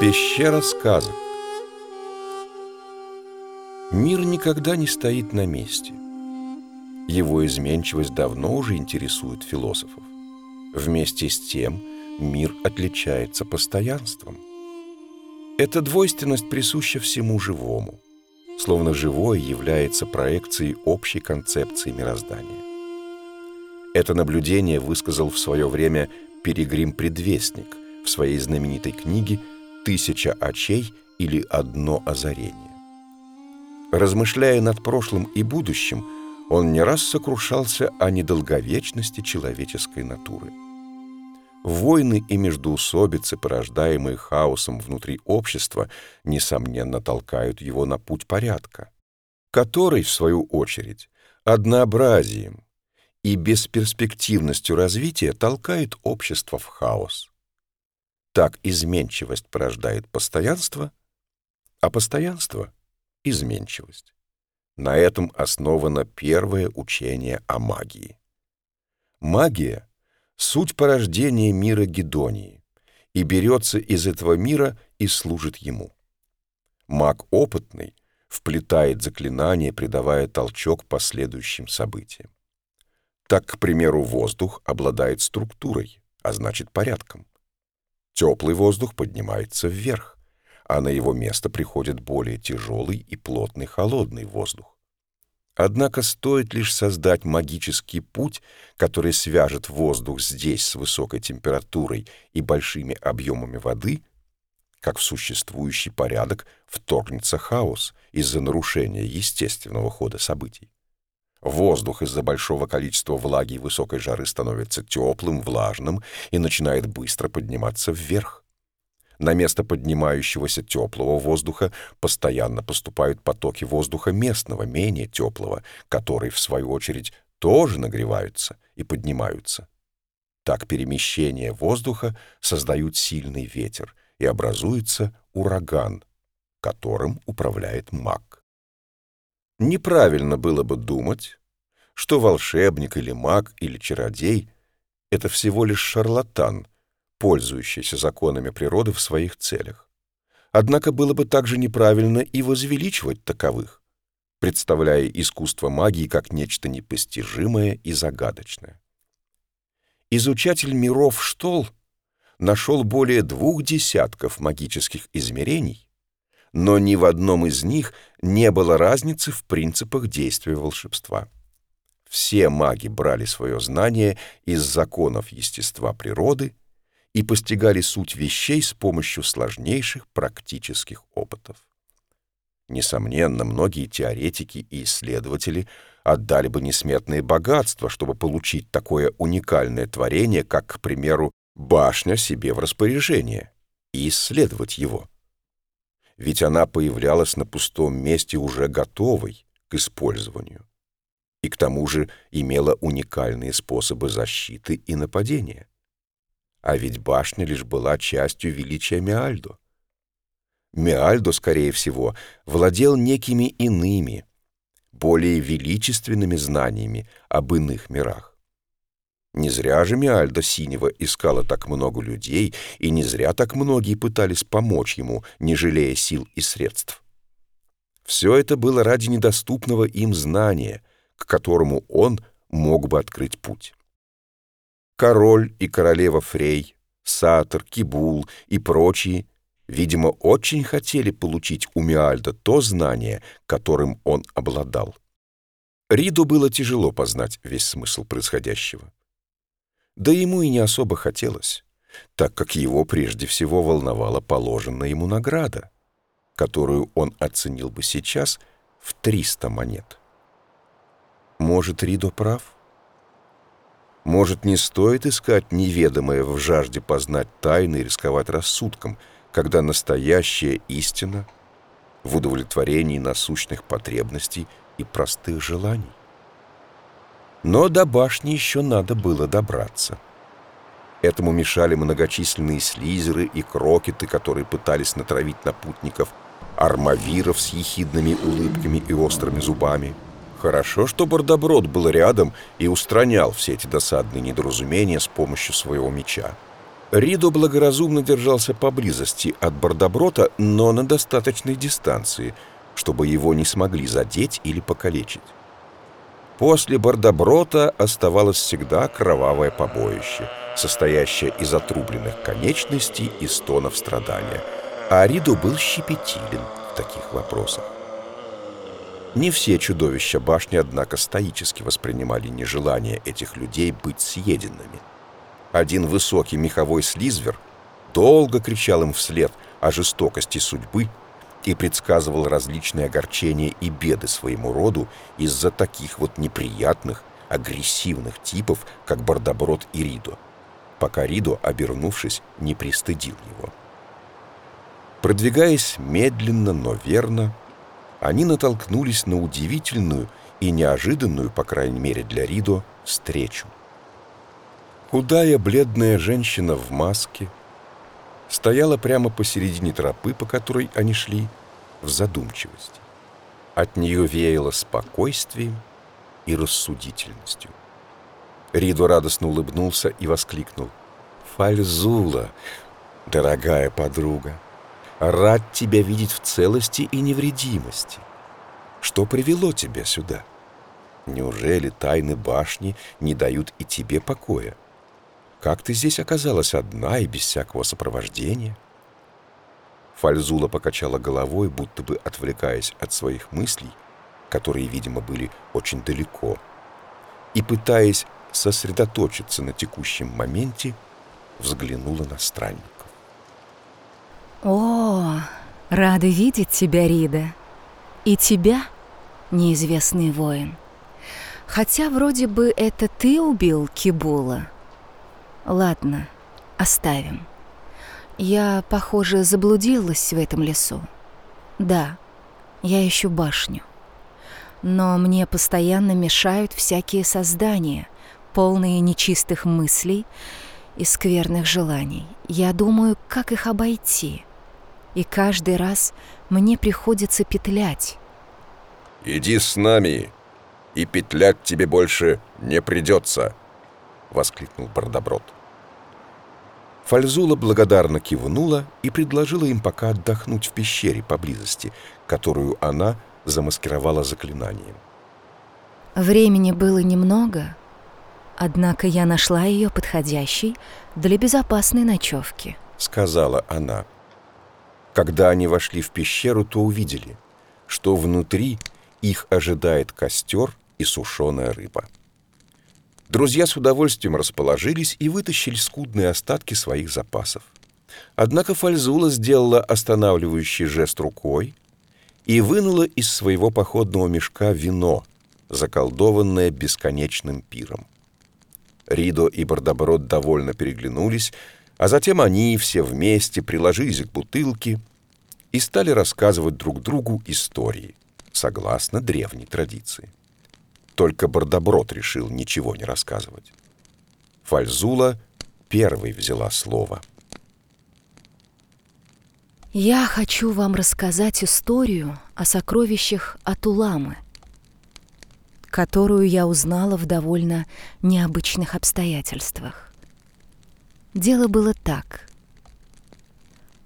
Пещера сказок Мир никогда не стоит на месте. Его изменчивость давно уже интересует философов. Вместе с тем мир отличается постоянством. Эта двойственность присуща всему живому, словно живое является проекцией общей концепции мироздания. Это наблюдение высказал в свое время Перегрим-предвестник в своей знаменитой книге тысяча очей или одно озарение. Размышляя над прошлым и будущим, он не раз сокрушался о недолговечности человеческой натуры. Войны и междоусобицы, порождаемые хаосом внутри общества, несомненно толкают его на путь порядка, который, в свою очередь, однообразием и бесперспективностью развития толкает общество в хаос. Так изменчивость порождает постоянство, а постоянство — изменчивость. На этом основано первое учение о магии. Магия — суть порождения мира Гедонии и берется из этого мира и служит ему. Маг опытный вплетает заклинание, придавая толчок последующим событиям. Так, к примеру, воздух обладает структурой, а значит порядком. Теплый воздух поднимается вверх, а на его место приходит более тяжелый и плотный холодный воздух. Однако стоит лишь создать магический путь, который свяжет воздух здесь с высокой температурой и большими объемами воды, как в существующий порядок вторгнется хаос из-за нарушения естественного хода событий. Воздух из-за большого количества влаги и высокой жары становится теплым, влажным и начинает быстро подниматься вверх. На место поднимающегося теплого воздуха постоянно поступают потоки воздуха местного, менее теплого, которые, в свою очередь, тоже нагреваются и поднимаются. Так перемещение воздуха создают сильный ветер, и образуется ураган, которым управляет маг. Неправильно было бы думать, что волшебник или маг или чародей — это всего лишь шарлатан, пользующийся законами природы в своих целях. Однако было бы также неправильно и возвеличивать таковых, представляя искусство магии как нечто непостижимое и загадочное. Изучатель миров Штол нашел более двух десятков магических измерений, но ни в одном из них не было разницы в принципах действия волшебства. Все маги брали свое знание из законов естества природы и постигали суть вещей с помощью сложнейших практических опытов. Несомненно, многие теоретики и исследователи отдали бы несметные богатства, чтобы получить такое уникальное творение, как, к примеру, башня себе в распоряжение, и исследовать его ведь она появлялась на пустом месте уже готовой к использованию. И к тому же имела уникальные способы защиты и нападения. А ведь башня лишь была частью величия Миальдо. Миальдо, скорее всего, владел некими иными, более величественными знаниями об иных мирах. Не зря же Миальда Синего искала так много людей, и не зря так многие пытались помочь ему, не жалея сил и средств. Все это было ради недоступного им знания, к которому он мог бы открыть путь. Король и королева Фрей, Сатор, Кибул и прочие, видимо, очень хотели получить у Миальда то знание, которым он обладал. Риду было тяжело познать весь смысл происходящего. Да ему и не особо хотелось, так как его прежде всего волновала положенная ему награда, которую он оценил бы сейчас в 300 монет. Может, Ридо прав? Может, не стоит искать неведомое в жажде познать тайны и рисковать рассудком, когда настоящая истина в удовлетворении насущных потребностей и простых желаний? Но до башни еще надо было добраться. Этому мешали многочисленные слизеры и крокеты, которые пытались натравить на путников армавиров с ехидными улыбками и острыми зубами. Хорошо, что Бордоброд был рядом и устранял все эти досадные недоразумения с помощью своего меча. Ридо благоразумно держался поблизости от Бардоброта, но на достаточной дистанции, чтобы его не смогли задеть или покалечить. После Бардоброта оставалось всегда кровавое побоище, состоящее из отрубленных конечностей и стонов страдания. А Ридо был щепетилен в таких вопросах. Не все чудовища башни, однако, стоически воспринимали нежелание этих людей быть съеденными – один высокий меховой слизвер долго кричал им вслед о жестокости судьбы и предсказывал различные огорчения и беды своему роду из-за таких вот неприятных, агрессивных типов, как Бардоброд и Ридо, пока Ридо, обернувшись, не пристыдил его. Продвигаясь медленно, но верно, они натолкнулись на удивительную и неожиданную, по крайней мере для Ридо, встречу. Худая, бледная женщина в маске стояла прямо посередине тропы, по которой они шли, в задумчивости. От нее веяло спокойствием и рассудительностью. Ридо радостно улыбнулся и воскликнул. «Фальзула, дорогая подруга, рад тебя видеть в целости и невредимости. Что привело тебя сюда? Неужели тайны башни не дают и тебе покоя?» Как ты здесь оказалась одна и без всякого сопровождения?» Фальзула покачала головой, будто бы отвлекаясь от своих мыслей, которые, видимо, были очень далеко, и, пытаясь сосредоточиться на текущем моменте, взглянула на странников. «О, рада видеть тебя, Рида. И тебя, неизвестный воин. Хотя вроде бы это ты убил Кибула». Ладно, оставим. Я, похоже, заблудилась в этом лесу. Да, я ищу башню. Но мне постоянно мешают всякие создания, полные нечистых мыслей и скверных желаний. Я думаю, как их обойти. И каждый раз мне приходится петлять. «Иди с нами, и петлять тебе больше не придется», — воскликнул Бардоброд. Фальзула благодарно кивнула и предложила им пока отдохнуть в пещере поблизости, которую она замаскировала заклинанием. Времени было немного, однако я нашла ее подходящей для безопасной ночевки, сказала она. Когда они вошли в пещеру, то увидели, что внутри их ожидает костер и сушеная рыба. Друзья с удовольствием расположились и вытащили скудные остатки своих запасов. Однако Фальзула сделала останавливающий жест рукой и вынула из своего походного мешка вино, заколдованное бесконечным пиром. Ридо и Бардоброд довольно переглянулись, а затем они все вместе приложились к бутылке и стали рассказывать друг другу истории, согласно древней традиции. Только Бардоброд решил ничего не рассказывать. Фальзула первой взяла слово. «Я хочу вам рассказать историю о сокровищах Атуламы, которую я узнала в довольно необычных обстоятельствах. Дело было так.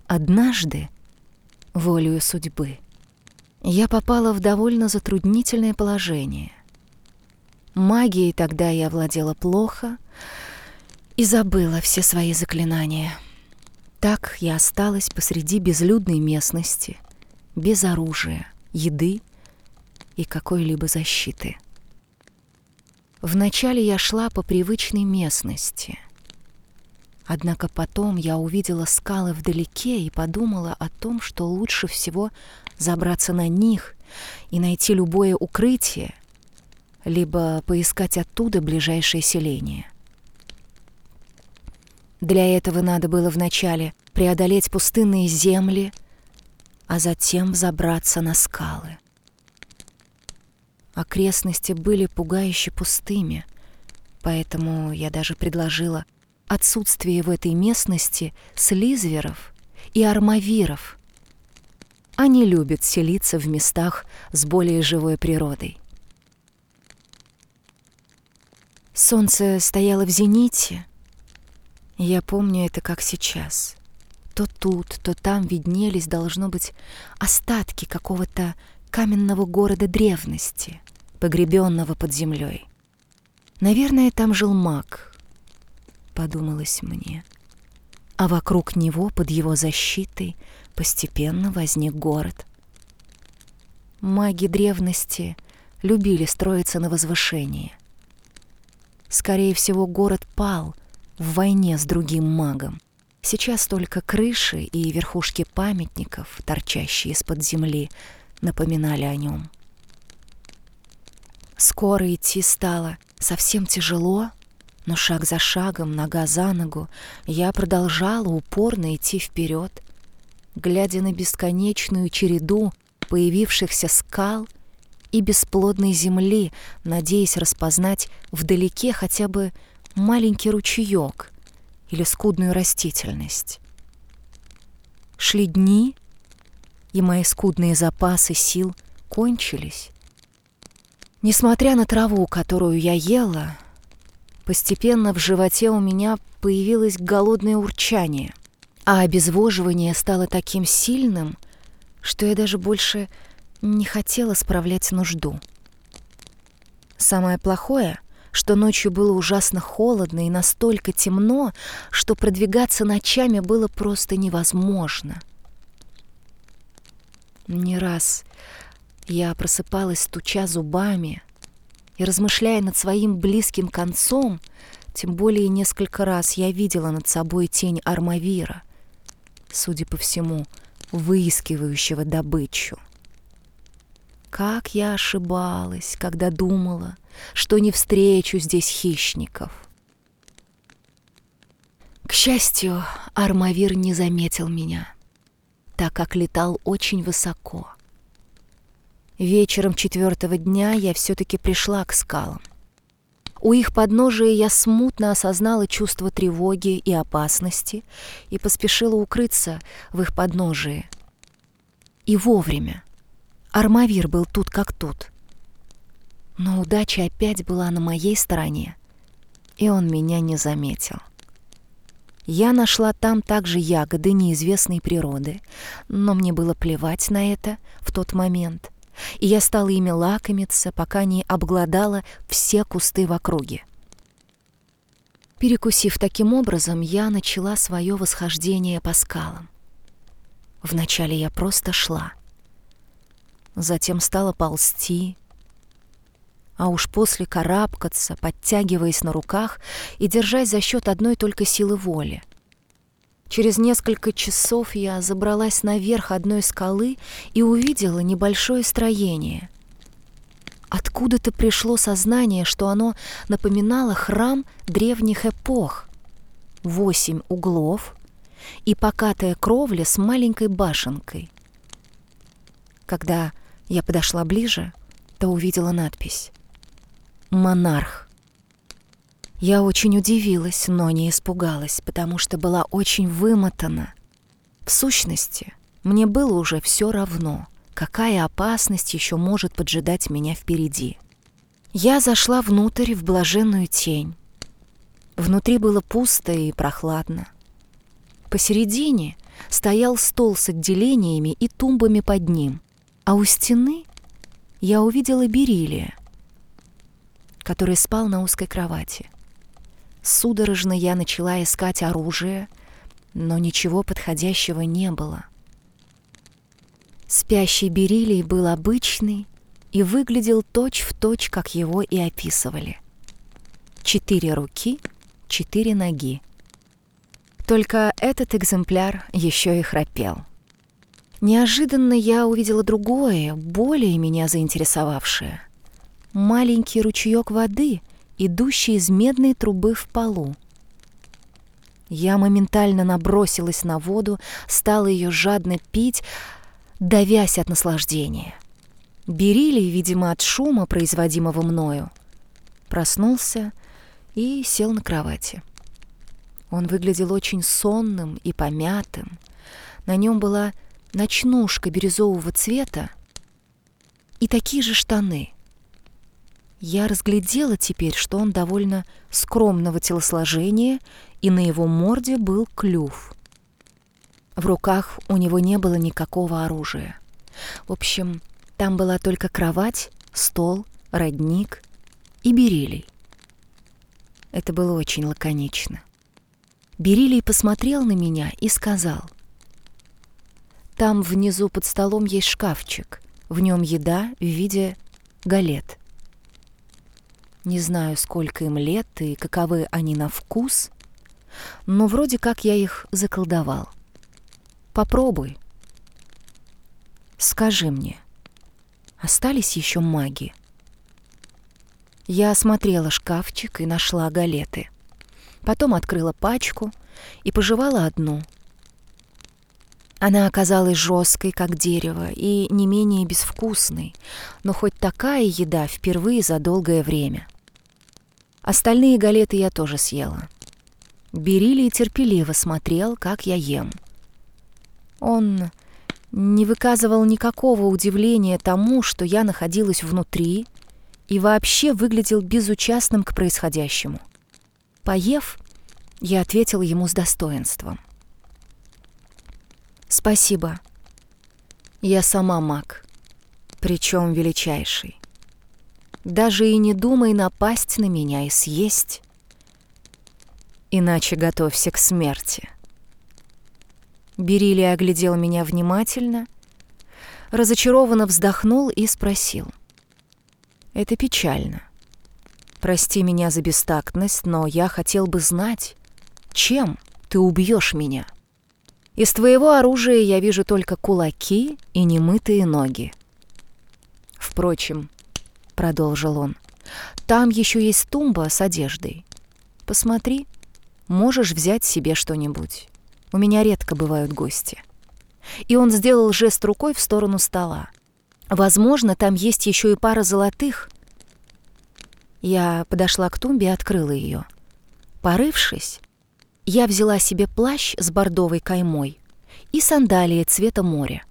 Однажды, волею судьбы, я попала в довольно затруднительное положение — Магией тогда я владела плохо и забыла все свои заклинания. Так я осталась посреди безлюдной местности, без оружия, еды и какой-либо защиты. Вначале я шла по привычной местности. Однако потом я увидела скалы вдалеке и подумала о том, что лучше всего забраться на них и найти любое укрытие, либо поискать оттуда ближайшее селение. Для этого надо было вначале преодолеть пустынные земли, а затем забраться на скалы. Окрестности были пугающе пустыми, поэтому я даже предложила отсутствие в этой местности слизверов и армавиров. Они любят селиться в местах с более живой природой. Солнце стояло в зените, Я помню это как сейчас. То тут, то там виднелись, должно быть, остатки какого-то каменного города древности, погребенного под землей. Наверное, там жил маг, подумалось мне. А вокруг него, под его защитой, постепенно возник город. Маги древности любили строиться на возвышении. Скорее всего, город пал в войне с другим магом. Сейчас только крыши и верхушки памятников, торчащие из-под земли, напоминали о нем. Скоро идти стало совсем тяжело, но шаг за шагом, нога за ногу, я продолжала упорно идти вперед, глядя на бесконечную череду появившихся скал и бесплодной земли, надеясь распознать вдалеке хотя бы маленький ручеек или скудную растительность. Шли дни, и мои скудные запасы сил кончились. Несмотря на траву, которую я ела, постепенно в животе у меня появилось голодное урчание, а обезвоживание стало таким сильным, что я даже больше не хотела справлять нужду. Самое плохое, что ночью было ужасно холодно и настолько темно, что продвигаться ночами было просто невозможно. Не раз я просыпалась, стуча зубами, и, размышляя над своим близким концом, тем более несколько раз я видела над собой тень Армавира, судя по всему, выискивающего добычу. Как я ошибалась, когда думала, что не встречу здесь хищников. К счастью, Армавир не заметил меня, так как летал очень высоко — Вечером четвертого дня я все-таки пришла к скалам. У их подножия я смутно осознала чувство тревоги и опасности и поспешила укрыться в их подножии. И вовремя. Армавир был тут как тут. Но удача опять была на моей стороне, и он меня не заметил. Я нашла там также ягоды неизвестной природы, но мне было плевать на это в тот момент и я стала ими лакомиться, пока не обглодала все кусты в округе. Перекусив таким образом, я начала свое восхождение по скалам. Вначале я просто шла. Затем стала ползти, а уж после карабкаться, подтягиваясь на руках и держась за счет одной только силы воли — Через несколько часов я забралась наверх одной скалы и увидела небольшое строение. Откуда-то пришло сознание, что оно напоминало храм древних эпох. Восемь углов и покатая кровля с маленькой башенкой. Когда я подошла ближе, то увидела надпись «Монарх». Я очень удивилась, но не испугалась, потому что была очень вымотана. В сущности, мне было уже все равно, какая опасность еще может поджидать меня впереди. Я зашла внутрь в блаженную тень. Внутри было пусто и прохладно. Посередине стоял стол с отделениями и тумбами под ним, а у стены я увидела Берилия, который спал на узкой кровати. Судорожно я начала искать оружие, но ничего подходящего не было. Спящий Берилий был обычный и выглядел точь-в-точь, точь, как его и описывали. Четыре руки, четыре ноги. Только этот экземпляр еще и храпел. Неожиданно я увидела другое, более меня заинтересовавшее. Маленький ручеек воды — идущий из медной трубы в полу. Я моментально набросилась на воду, стала ее жадно пить, давясь от наслаждения. Берилий, видимо, от шума, производимого мною, проснулся и сел на кровати. Он выглядел очень сонным и помятым. На нем была ночнушка бирюзового цвета и такие же штаны — Я разглядела теперь, что он довольно скромного телосложения, и на его морде был клюв. В руках у него не было никакого оружия. В общем, там была только кровать, стол, родник и берилий. Это было очень лаконично. Берилий посмотрел на меня и сказал. «Там внизу под столом есть шкафчик. В нем еда в виде галет. Не знаю, сколько им лет и каковы они на вкус, но вроде как я их заколдовал. Попробуй. Скажи мне, остались еще маги?» Я осмотрела шкафчик и нашла галеты. Потом открыла пачку и пожевала одну. Она оказалась жесткой, как дерево, и не менее безвкусной, но хоть такая еда впервые за долгое время. Остальные галеты я тоже съела. Берили терпеливо смотрел, как я ем. Он не выказывал никакого удивления тому, что я находилась внутри, и вообще выглядел безучастным к происходящему. Поев, я ответил ему с достоинством. «Спасибо. Я сама маг, причем величайший. Даже и не думай напасть на меня и съесть, иначе готовься к смерти». Берили оглядел меня внимательно, разочарованно вздохнул и спросил — это печально. Прости меня за бестактность, но я хотел бы знать, чем ты убьешь меня. Из твоего оружия я вижу только кулаки и немытые ноги. Впрочем, продолжил он, там еще есть тумба с одеждой. Посмотри, можешь взять себе что-нибудь. У меня редко бывают гости. И он сделал жест рукой в сторону стола. Возможно, там есть еще и пара золотых. Я подошла к тумбе и открыла ее. Порывшись, я взяла себе плащ с бордовой каймой и сандалии цвета моря.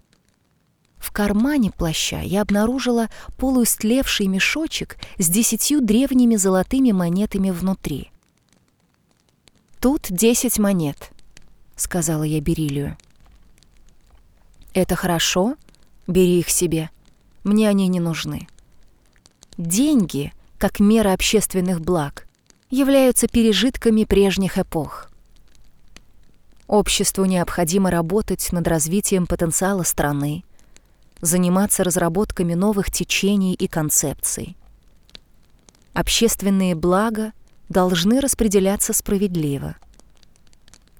В кармане плаща я обнаружила полуистлевший мешочек с десятью древними золотыми монетами внутри. «Тут десять монет», — сказала я Берилию. «Это хорошо, бери их себе», мне они не нужны. Деньги, как мера общественных благ, являются пережитками прежних эпох. Обществу необходимо работать над развитием потенциала страны, заниматься разработками новых течений и концепций. Общественные блага должны распределяться справедливо.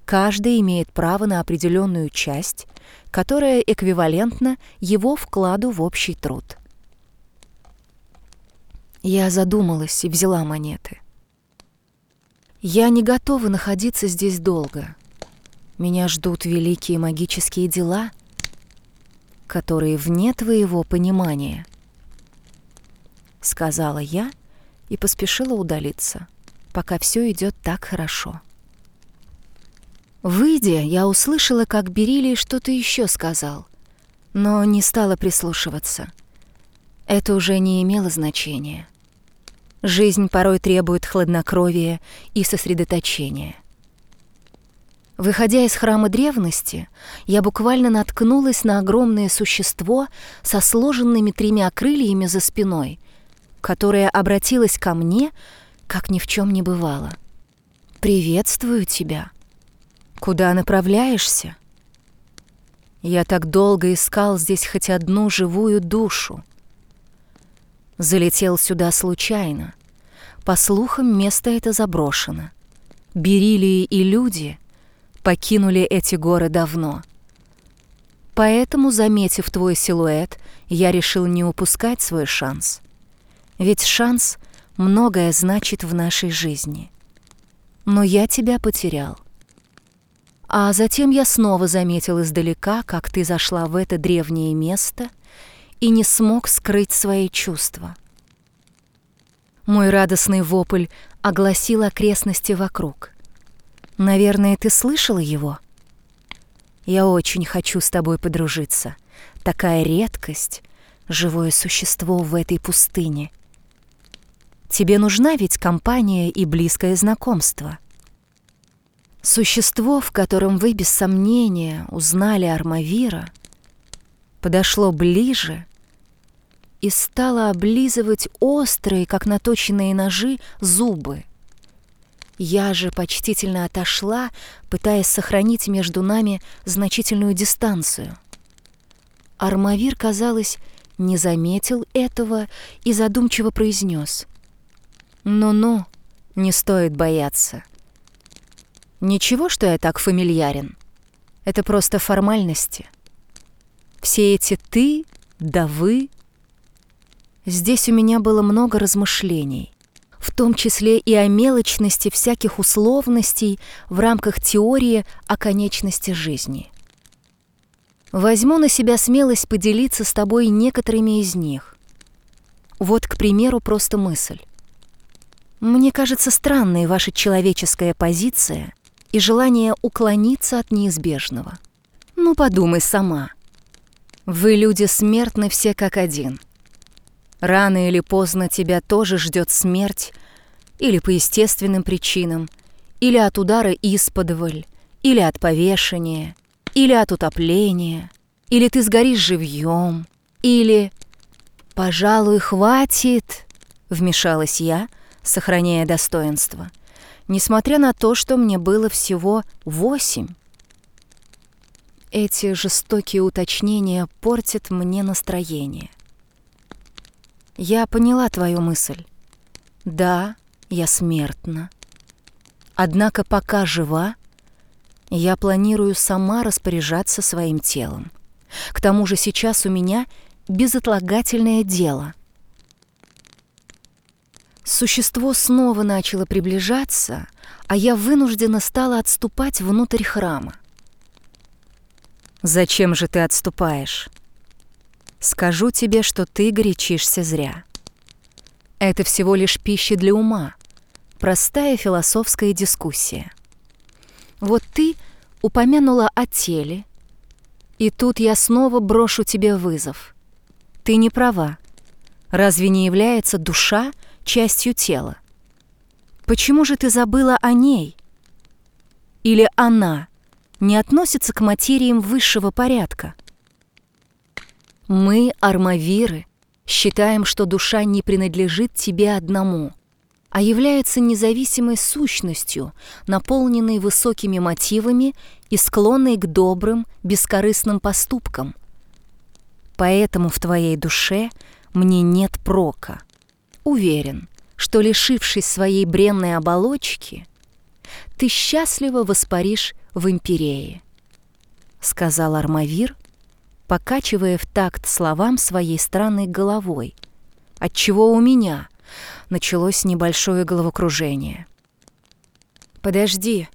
Каждый имеет право на определенную часть, которая эквивалентна его вкладу в общий труд. Я задумалась и взяла монеты. Я не готова находиться здесь долго. Меня ждут великие магические дела, которые вне твоего понимания. Сказала я и поспешила удалиться, пока все идет так хорошо. Выйдя, я услышала, как Берилий что-то еще сказал, но не стала прислушиваться. Это уже не имело значения. Жизнь порой требует хладнокровия и сосредоточения. Выходя из храма древности, я буквально наткнулась на огромное существо со сложенными тремя крыльями за спиной, которое обратилось ко мне, как ни в чем не бывало. «Приветствую тебя», Куда направляешься? Я так долго искал здесь хоть одну живую душу. Залетел сюда случайно. По слухам, место это заброшено. Берилии и люди покинули эти горы давно. Поэтому, заметив твой силуэт, я решил не упускать свой шанс. Ведь шанс многое значит в нашей жизни. Но я тебя потерял. А затем я снова заметил издалека, как ты зашла в это древнее место и не смог скрыть свои чувства. Мой радостный вопль огласил окрестности вокруг. Наверное, ты слышала его? Я очень хочу с тобой подружиться. Такая редкость, живое существо в этой пустыне. Тебе нужна ведь компания и близкое знакомство. Существо, в котором вы без сомнения узнали Армавира, подошло ближе и стало облизывать острые, как наточенные ножи, зубы. Я же почтительно отошла, пытаясь сохранить между нами значительную дистанцию. Армавир, казалось, не заметил этого и задумчиво произнес. «Ну-ну, не стоит бояться. Ничего, что я так фамильярен. Это просто формальности. Все эти «ты», да «вы». Здесь у меня было много размышлений в том числе и о мелочности всяких условностей в рамках теории о конечности жизни. Возьму на себя смелость поделиться с тобой некоторыми из них. Вот, к примеру, просто мысль. Мне кажется странной ваша человеческая позиция и желание уклониться от неизбежного. Ну, подумай сама. Вы, люди, смертны все как один — Рано или поздно тебя тоже ждет смерть, или по естественным причинам, или от удара исподволь, или от повешения, или от утопления, или ты сгоришь живьем, или... «Пожалуй, хватит», — вмешалась я, сохраняя достоинство, несмотря на то, что мне было всего восемь. Эти жестокие уточнения портят мне настроение. Я поняла твою мысль. Да, я смертна. Однако пока жива, я планирую сама распоряжаться своим телом. К тому же сейчас у меня безотлагательное дело. Существо снова начало приближаться, а я вынуждена стала отступать внутрь храма. «Зачем же ты отступаешь?» Скажу тебе, что ты горячишься зря. Это всего лишь пища для ума, простая философская дискуссия. Вот ты упомянула о теле, и тут я снова брошу тебе вызов. Ты не права. Разве не является душа частью тела? Почему же ты забыла о ней? Или она не относится к материям высшего порядка? Мы, армавиры, считаем, что душа не принадлежит тебе одному, а является независимой сущностью, наполненной высокими мотивами и склонной к добрым, бескорыстным поступкам. Поэтому в твоей душе мне нет прока. Уверен, что, лишившись своей бренной оболочки, ты счастливо воспаришь в империи, — сказал Армавир, покачивая в такт словам своей странной головой, отчего у меня началось небольшое головокружение. «Подожди.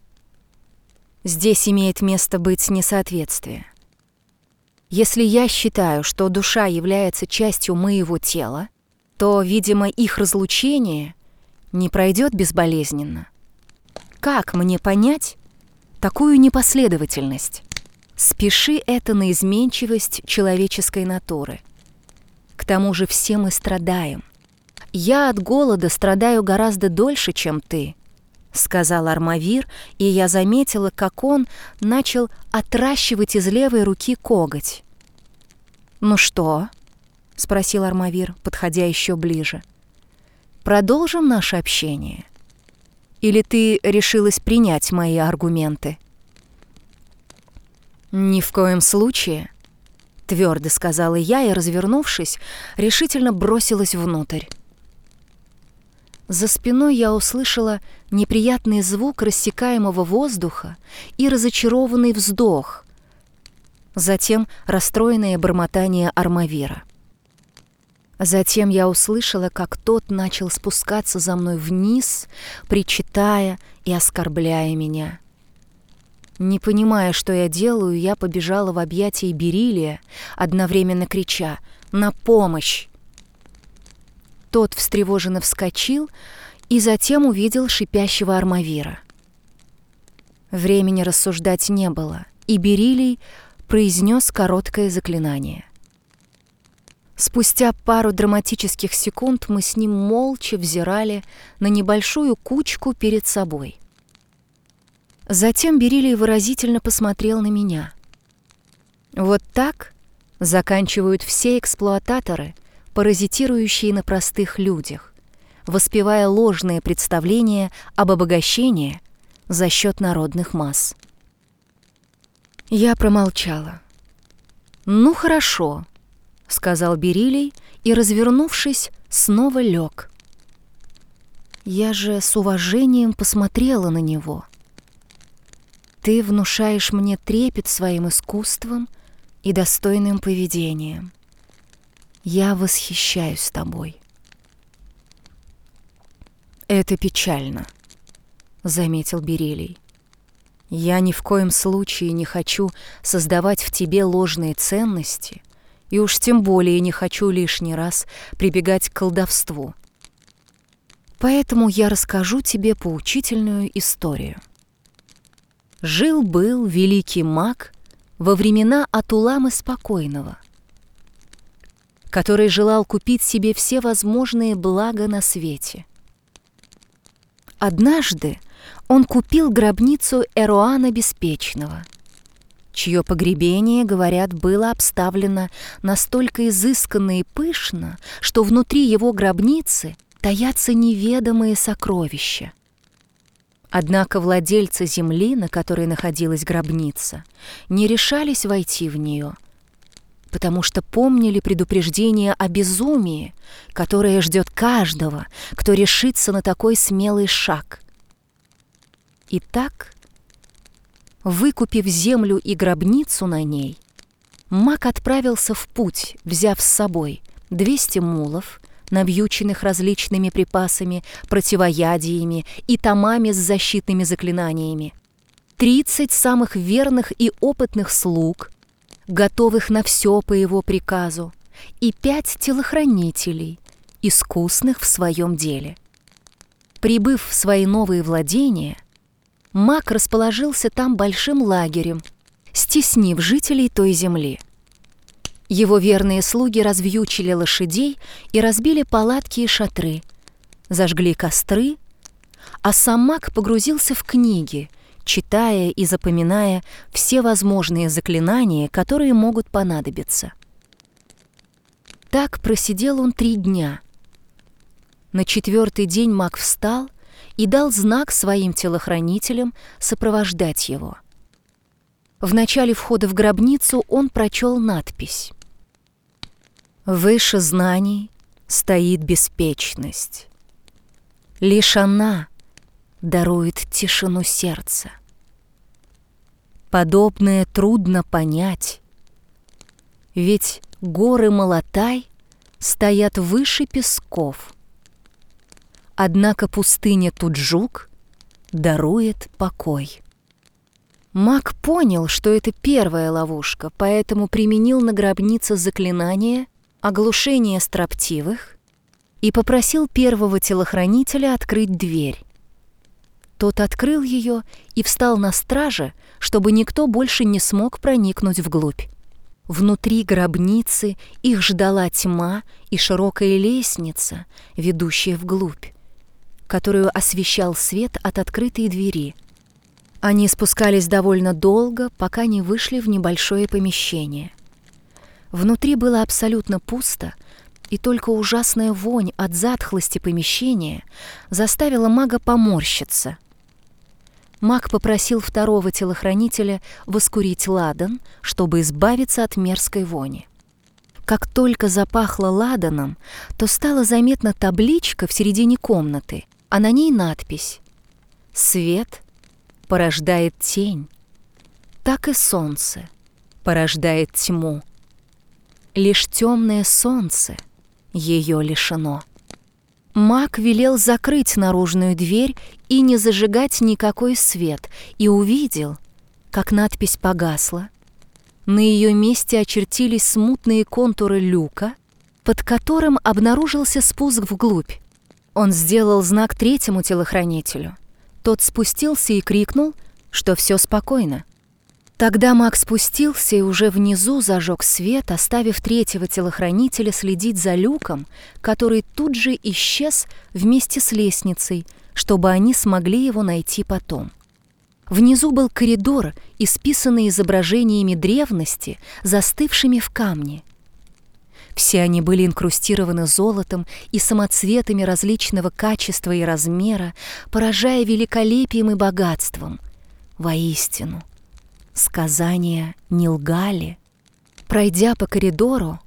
Здесь имеет место быть несоответствие. Если я считаю, что душа является частью моего тела, то, видимо, их разлучение не пройдет безболезненно. Как мне понять такую непоследовательность?» Спеши это на изменчивость человеческой натуры. К тому же все мы страдаем. Я от голода страдаю гораздо дольше, чем ты, сказал Армавир, и я заметила, как он начал отращивать из левой руки коготь. Ну что? спросил Армавир, подходя еще ближе. Продолжим наше общение. Или ты решилась принять мои аргументы? «Ни в коем случае», — твердо сказала я и, развернувшись, решительно бросилась внутрь. За спиной я услышала неприятный звук рассекаемого воздуха и разочарованный вздох, затем расстроенное бормотание армавира. Затем я услышала, как тот начал спускаться за мной вниз, причитая и оскорбляя меня. Не понимая, что я делаю, я побежала в объятия Берилия, одновременно крича «На помощь!». Тот встревоженно вскочил и затем увидел шипящего армавира. Времени рассуждать не было, и Берилий произнес короткое заклинание. Спустя пару драматических секунд мы с ним молча взирали на небольшую кучку перед собой. Затем Берилий выразительно посмотрел на меня. Вот так заканчивают все эксплуататоры, паразитирующие на простых людях, воспевая ложные представления об обогащении за счет народных масс. Я промолчала. «Ну хорошо», — сказал Берилий и, развернувшись, снова лег. Я же с уважением посмотрела на него. Ты внушаешь мне трепет своим искусством и достойным поведением. Я восхищаюсь тобой. Это печально, заметил Берилий. Я ни в коем случае не хочу создавать в тебе ложные ценности, и уж тем более не хочу лишний раз прибегать к колдовству. Поэтому я расскажу тебе поучительную историю. Жил-был великий маг во времена Атуламы Спокойного, который желал купить себе все возможные блага на свете. Однажды он купил гробницу Эруана Беспечного, чье погребение, говорят, было обставлено настолько изысканно и пышно, что внутри его гробницы таятся неведомые сокровища. Однако владельцы земли, на которой находилась гробница, не решались войти в нее, потому что помнили предупреждение о безумии, которое ждет каждого, кто решится на такой смелый шаг. Итак, выкупив землю и гробницу на ней, маг отправился в путь, взяв с собой 200 мулов, навьюченных различными припасами, противоядиями и томами с защитными заклинаниями. Тридцать самых верных и опытных слуг, готовых на все по его приказу, и пять телохранителей, искусных в своем деле. Прибыв в свои новые владения, маг расположился там большим лагерем, стеснив жителей той земли – его верные слуги развьючили лошадей и разбили палатки и шатры, зажгли костры, а сам маг погрузился в книги, читая и запоминая все возможные заклинания, которые могут понадобиться. Так просидел он три дня. На четвертый день маг встал и дал знак своим телохранителям сопровождать его. В начале входа в гробницу он прочел надпись Выше знаний стоит беспечность. Лишь она дарует тишину сердца. Подобное трудно понять, ведь горы Молотай стоят выше песков. Однако пустыня Туджук дарует покой. Маг понял, что это первая ловушка, поэтому применил на гробнице заклинание — оглушение строптивых и попросил первого телохранителя открыть дверь. Тот открыл ее и встал на страже, чтобы никто больше не смог проникнуть вглубь. Внутри гробницы их ждала тьма и широкая лестница, ведущая вглубь, которую освещал свет от открытой двери. Они спускались довольно долго, пока не вышли в небольшое помещение. Внутри было абсолютно пусто, и только ужасная вонь от затхлости помещения заставила мага поморщиться. Маг попросил второго телохранителя воскурить ладан, чтобы избавиться от мерзкой вони. Как только запахло ладаном, то стала заметна табличка в середине комнаты, а на ней надпись «Свет порождает тень, так и солнце порождает тьму». Лишь темное солнце ее лишено. Маг велел закрыть наружную дверь и не зажигать никакой свет, и увидел, как надпись погасла. На ее месте очертились смутные контуры люка, под которым обнаружился спуск вглубь. Он сделал знак третьему телохранителю. Тот спустился и крикнул, что все спокойно. Тогда Маг спустился и уже внизу зажег свет, оставив третьего телохранителя следить за люком, который тут же исчез вместе с лестницей, чтобы они смогли его найти потом. Внизу был коридор, исписанный изображениями древности, застывшими в камне. Все они были инкрустированы золотом и самоцветами различного качества и размера, поражая великолепием и богатством. Воистину, сказания не лгали. Пройдя по коридору,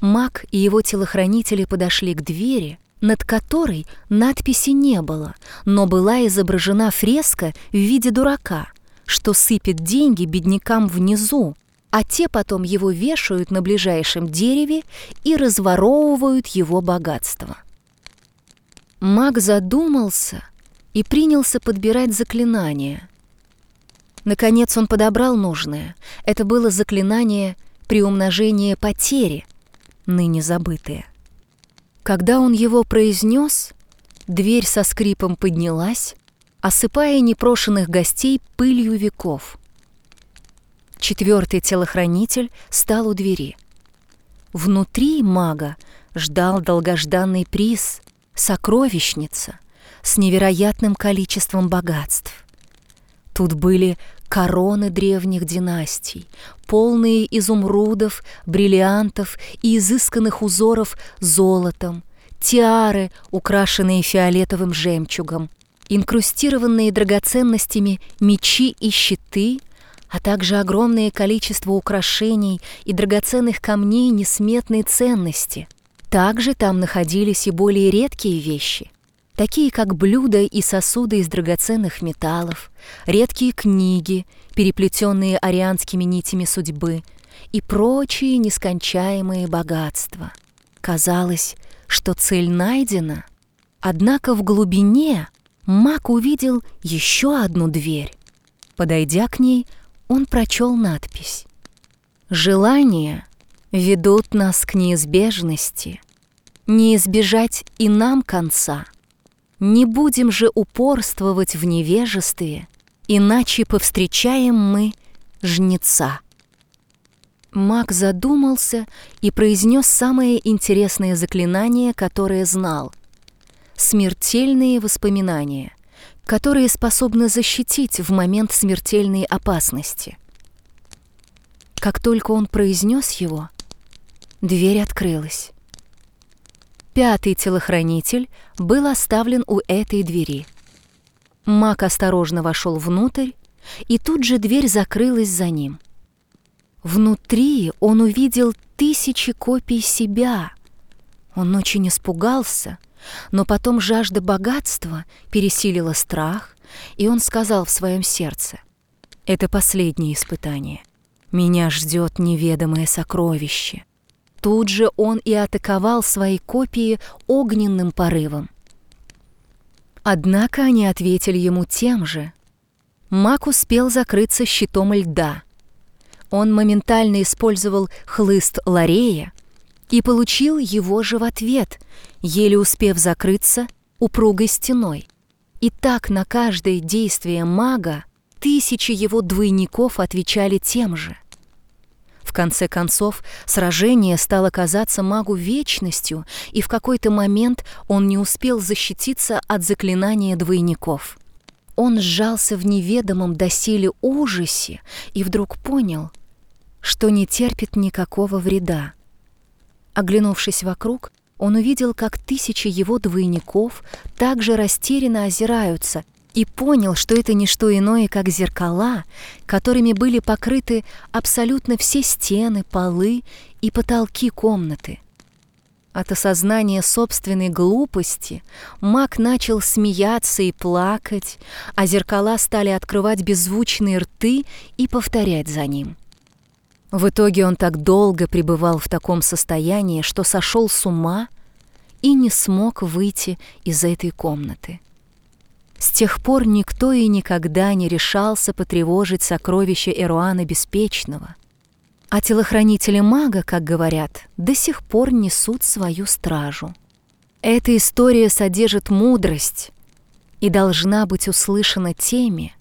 маг и его телохранители подошли к двери, над которой надписи не было, но была изображена фреска в виде дурака, что сыпет деньги беднякам внизу, а те потом его вешают на ближайшем дереве и разворовывают его богатство. Маг задумался и принялся подбирать заклинание. Наконец он подобрал нужное. Это было заклинание приумножения потери, ныне забытое. Когда он его произнес, дверь со скрипом поднялась, осыпая непрошенных гостей пылью веков. Четвертый телохранитель стал у двери. Внутри мага ждал долгожданный приз — сокровищница с невероятным количеством богатств. Тут были короны древних династий, полные изумрудов, бриллиантов и изысканных узоров золотом, тиары, украшенные фиолетовым жемчугом, инкрустированные драгоценностями мечи и щиты, а также огромное количество украшений и драгоценных камней несметной ценности. Также там находились и более редкие вещи, такие как блюда и сосуды из драгоценных металлов, редкие книги, переплетенные арианскими нитями судьбы, и прочие нескончаемые богатства. Казалось, что цель найдена, однако в глубине маг увидел еще одну дверь. Подойдя к ней, он прочел надпись «Желания ведут нас к неизбежности, не избежать и нам конца». Не будем же упорствовать в невежестве, иначе повстречаем мы жнеца. Маг задумался и произнес самое интересное заклинание, которое знал. Смертельные воспоминания, которые способны защитить в момент смертельной опасности. Как только он произнес его, дверь открылась. Пятый телохранитель был оставлен у этой двери. Мак осторожно вошел внутрь, и тут же дверь закрылась за ним. Внутри он увидел тысячи копий себя. Он очень испугался, но потом жажда богатства пересилила страх, и он сказал в своем сердце, «Это последнее испытание. Меня ждет неведомое сокровище». Тут же он и атаковал свои копии огненным порывом. Однако они ответили ему тем же. Мак успел закрыться щитом льда. Он моментально использовал хлыст Ларея и получил его же в ответ, еле успев закрыться упругой стеной. И так на каждое действие мага тысячи его двойников отвечали тем же. В конце концов, сражение стало казаться магу вечностью, и в какой-то момент он не успел защититься от заклинания двойников. Он сжался в неведомом доселе ужасе и вдруг понял, что не терпит никакого вреда. Оглянувшись вокруг, он увидел, как тысячи его двойников также растерянно озираются и понял, что это не что иное, как зеркала, которыми были покрыты абсолютно все стены, полы и потолки комнаты. От осознания собственной глупости маг начал смеяться и плакать, а зеркала стали открывать беззвучные рты и повторять за ним. В итоге он так долго пребывал в таком состоянии, что сошел с ума и не смог выйти из этой комнаты. С тех пор никто и никогда не решался потревожить сокровища Эруана Беспечного. А телохранители мага, как говорят, до сих пор несут свою стражу. Эта история содержит мудрость и должна быть услышана теми,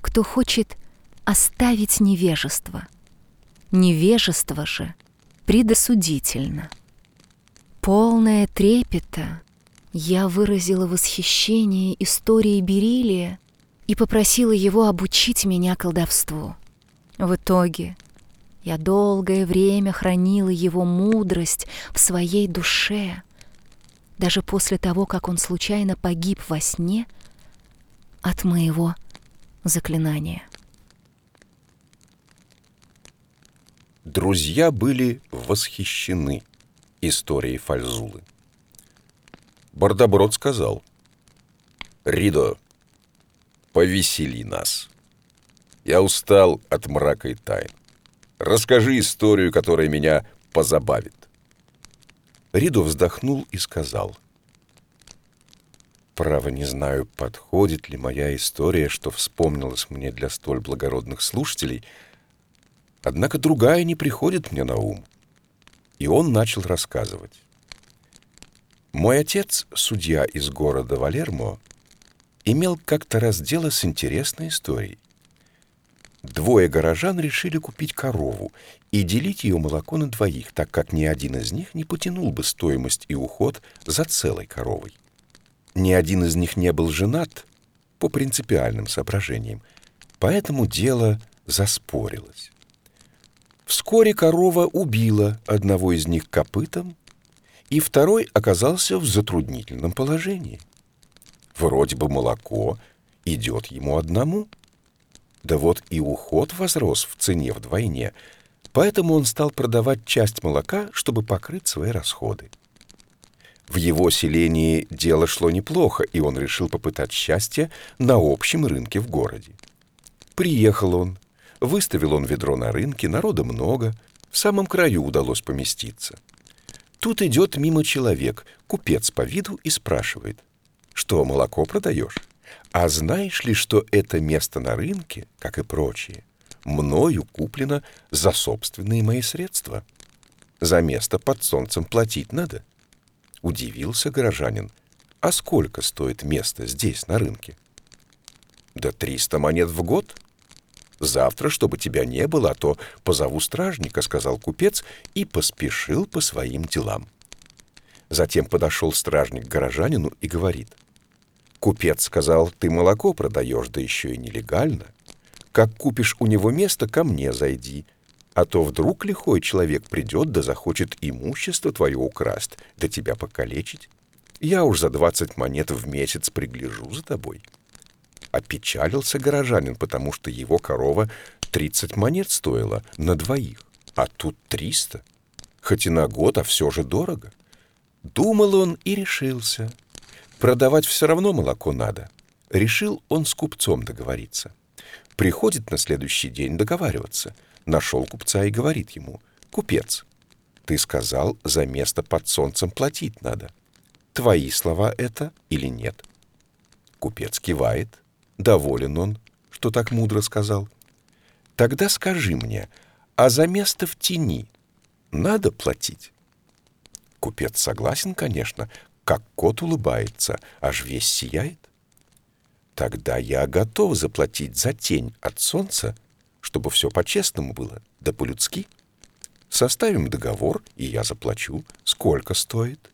кто хочет оставить невежество. Невежество же предосудительно. Полное трепета, я выразила восхищение историей Берилия и попросила его обучить меня колдовству. В итоге я долгое время хранила его мудрость в своей душе, даже после того, как он случайно погиб во сне от моего заклинания. Друзья были восхищены историей Фальзулы. Бардоброд сказал, «Ридо, повесели нас. Я устал от мрака и тайн. Расскажи историю, которая меня позабавит». Ридо вздохнул и сказал, «Право не знаю, подходит ли моя история, что вспомнилась мне для столь благородных слушателей, однако другая не приходит мне на ум». И он начал рассказывать. Мой отец, судья из города Валермо, имел как-то раз дело с интересной историей. Двое горожан решили купить корову и делить ее молоко на двоих, так как ни один из них не потянул бы стоимость и уход за целой коровой. Ни один из них не был женат по принципиальным соображениям, поэтому дело заспорилось. Вскоре корова убила одного из них копытом, и второй оказался в затруднительном положении. Вроде бы молоко идет ему одному. Да вот и уход возрос в цене вдвойне, поэтому он стал продавать часть молока, чтобы покрыть свои расходы. В его селении дело шло неплохо, и он решил попытать счастье на общем рынке в городе. Приехал он, выставил он ведро на рынке, народа много, в самом краю удалось поместиться — Тут идет мимо человек, купец по виду, и спрашивает, что молоко продаешь? А знаешь ли, что это место на рынке, как и прочие, мною куплено за собственные мои средства? За место под солнцем платить надо. Удивился горожанин. А сколько стоит место здесь, на рынке? Да триста монет в год, Завтра, чтобы тебя не было, а то позову стражника», — сказал купец и поспешил по своим делам. Затем подошел стражник к горожанину и говорит. «Купец сказал, ты молоко продаешь, да еще и нелегально. Как купишь у него место, ко мне зайди, а то вдруг лихой человек придет да захочет имущество твое украсть, да тебя покалечить. Я уж за двадцать монет в месяц пригляжу за тобой». Опечалился горожанин, потому что его корова 30 монет стоила на двоих, а тут 300. Хоть и на год, а все же дорого. Думал он и решился. Продавать все равно молоко надо. Решил он с купцом договориться. Приходит на следующий день договариваться. Нашел купца и говорит ему, «Купец, ты сказал, за место под солнцем платить надо. Твои слова это или нет?» Купец кивает, Доволен он, что так мудро сказал. Тогда скажи мне, а за место в тени надо платить? Купец согласен, конечно, как кот улыбается, аж весь сияет. Тогда я готов заплатить за тень от солнца, чтобы все по-честному было, да по-людски. Составим договор, и я заплачу, сколько стоит.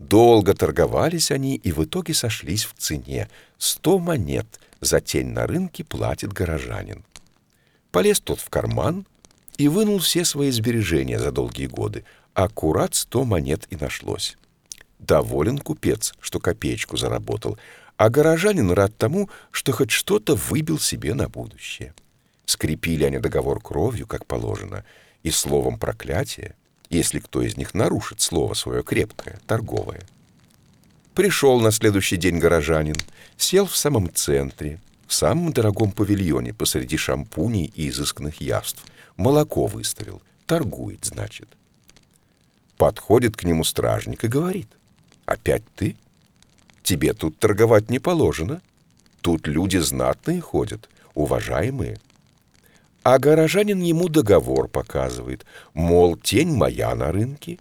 Долго торговались они и в итоге сошлись в цене. Сто монет за тень на рынке платит горожанин. Полез тот в карман и вынул все свои сбережения за долгие годы. Аккурат сто монет и нашлось. Доволен купец, что копеечку заработал, а горожанин рад тому, что хоть что-то выбил себе на будущее. Скрепили они договор кровью, как положено, и словом проклятия, если кто из них нарушит слово свое крепкое, торговое. Пришел на следующий день горожанин, сел в самом центре, в самом дорогом павильоне посреди шампуней и изысканных явств. Молоко выставил, торгует, значит. Подходит к нему стражник и говорит, «Опять ты? Тебе тут торговать не положено. Тут люди знатные ходят, уважаемые». А горожанин ему договор показывает, мол, тень моя на рынке,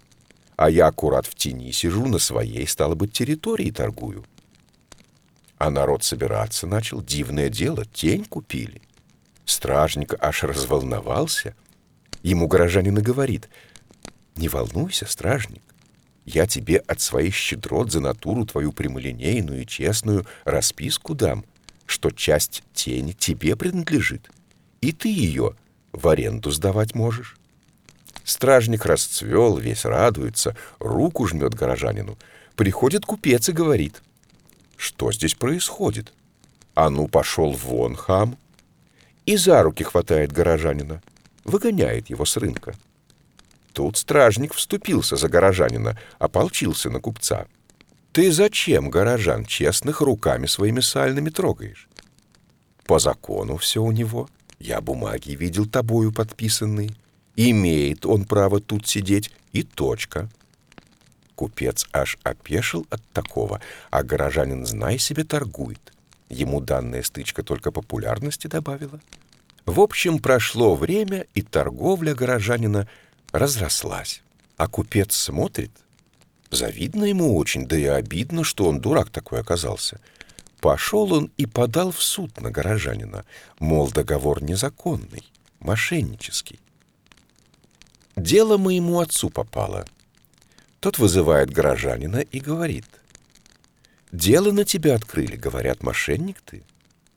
а я аккурат в тени сижу, на своей, стало быть, территории торгую. А народ собираться начал, дивное дело, тень купили. Стражник аж разволновался. Ему горожанин и говорит, «Не волнуйся, стражник, я тебе от своих щедрот за натуру твою прямолинейную и честную расписку дам, что часть тени тебе принадлежит, и ты ее в аренду сдавать можешь». Стражник расцвел, весь радуется, руку жмет горожанину. Приходит купец и говорит, «Что здесь происходит? А ну, пошел вон, хам!» И за руки хватает горожанина, выгоняет его с рынка. Тут стражник вступился за горожанина, ополчился на купца. «Ты зачем, горожан, честных руками своими сальными трогаешь?» «По закону все у него. Я бумаги видел тобою подписанные. Имеет он право тут сидеть, и точка». Купец аж опешил от такого, а горожанин, знай себе, торгует. Ему данная стычка только популярности добавила. В общем, прошло время, и торговля горожанина разрослась. А купец смотрит. Завидно ему очень, да и обидно, что он дурак такой оказался. Пошел он и подал в суд на горожанина, мол, договор незаконный, мошеннический. Дело моему отцу попало. Тот вызывает горожанина и говорит. «Дело на тебя открыли, говорят, мошенник ты.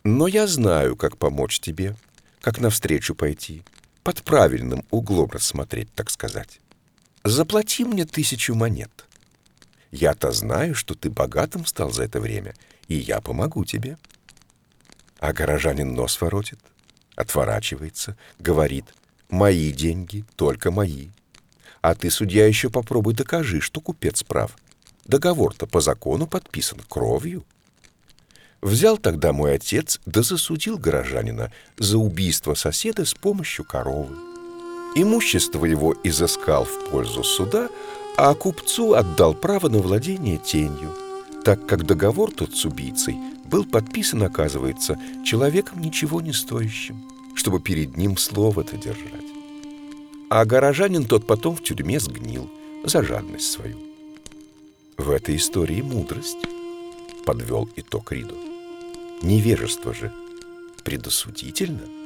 Но я знаю, как помочь тебе, как навстречу пойти, под правильным углом рассмотреть, так сказать. Заплати мне тысячу монет. Я-то знаю, что ты богатым стал за это время, и я помогу тебе». А горожанин нос воротит, отворачивается, говорит — Мои деньги, только мои. А ты, судья, еще попробуй докажи, что купец прав. Договор-то по закону подписан кровью. Взял тогда мой отец, да засудил горожанина за убийство соседа с помощью коровы. Имущество его изыскал в пользу суда, а купцу отдал право на владение тенью, так как договор тот с убийцей был подписан, оказывается, человеком ничего не стоящим, чтобы перед ним слово-то держать а горожанин тот потом в тюрьме сгнил за жадность свою. В этой истории мудрость, подвел итог Ридо. Невежество же предосудительно –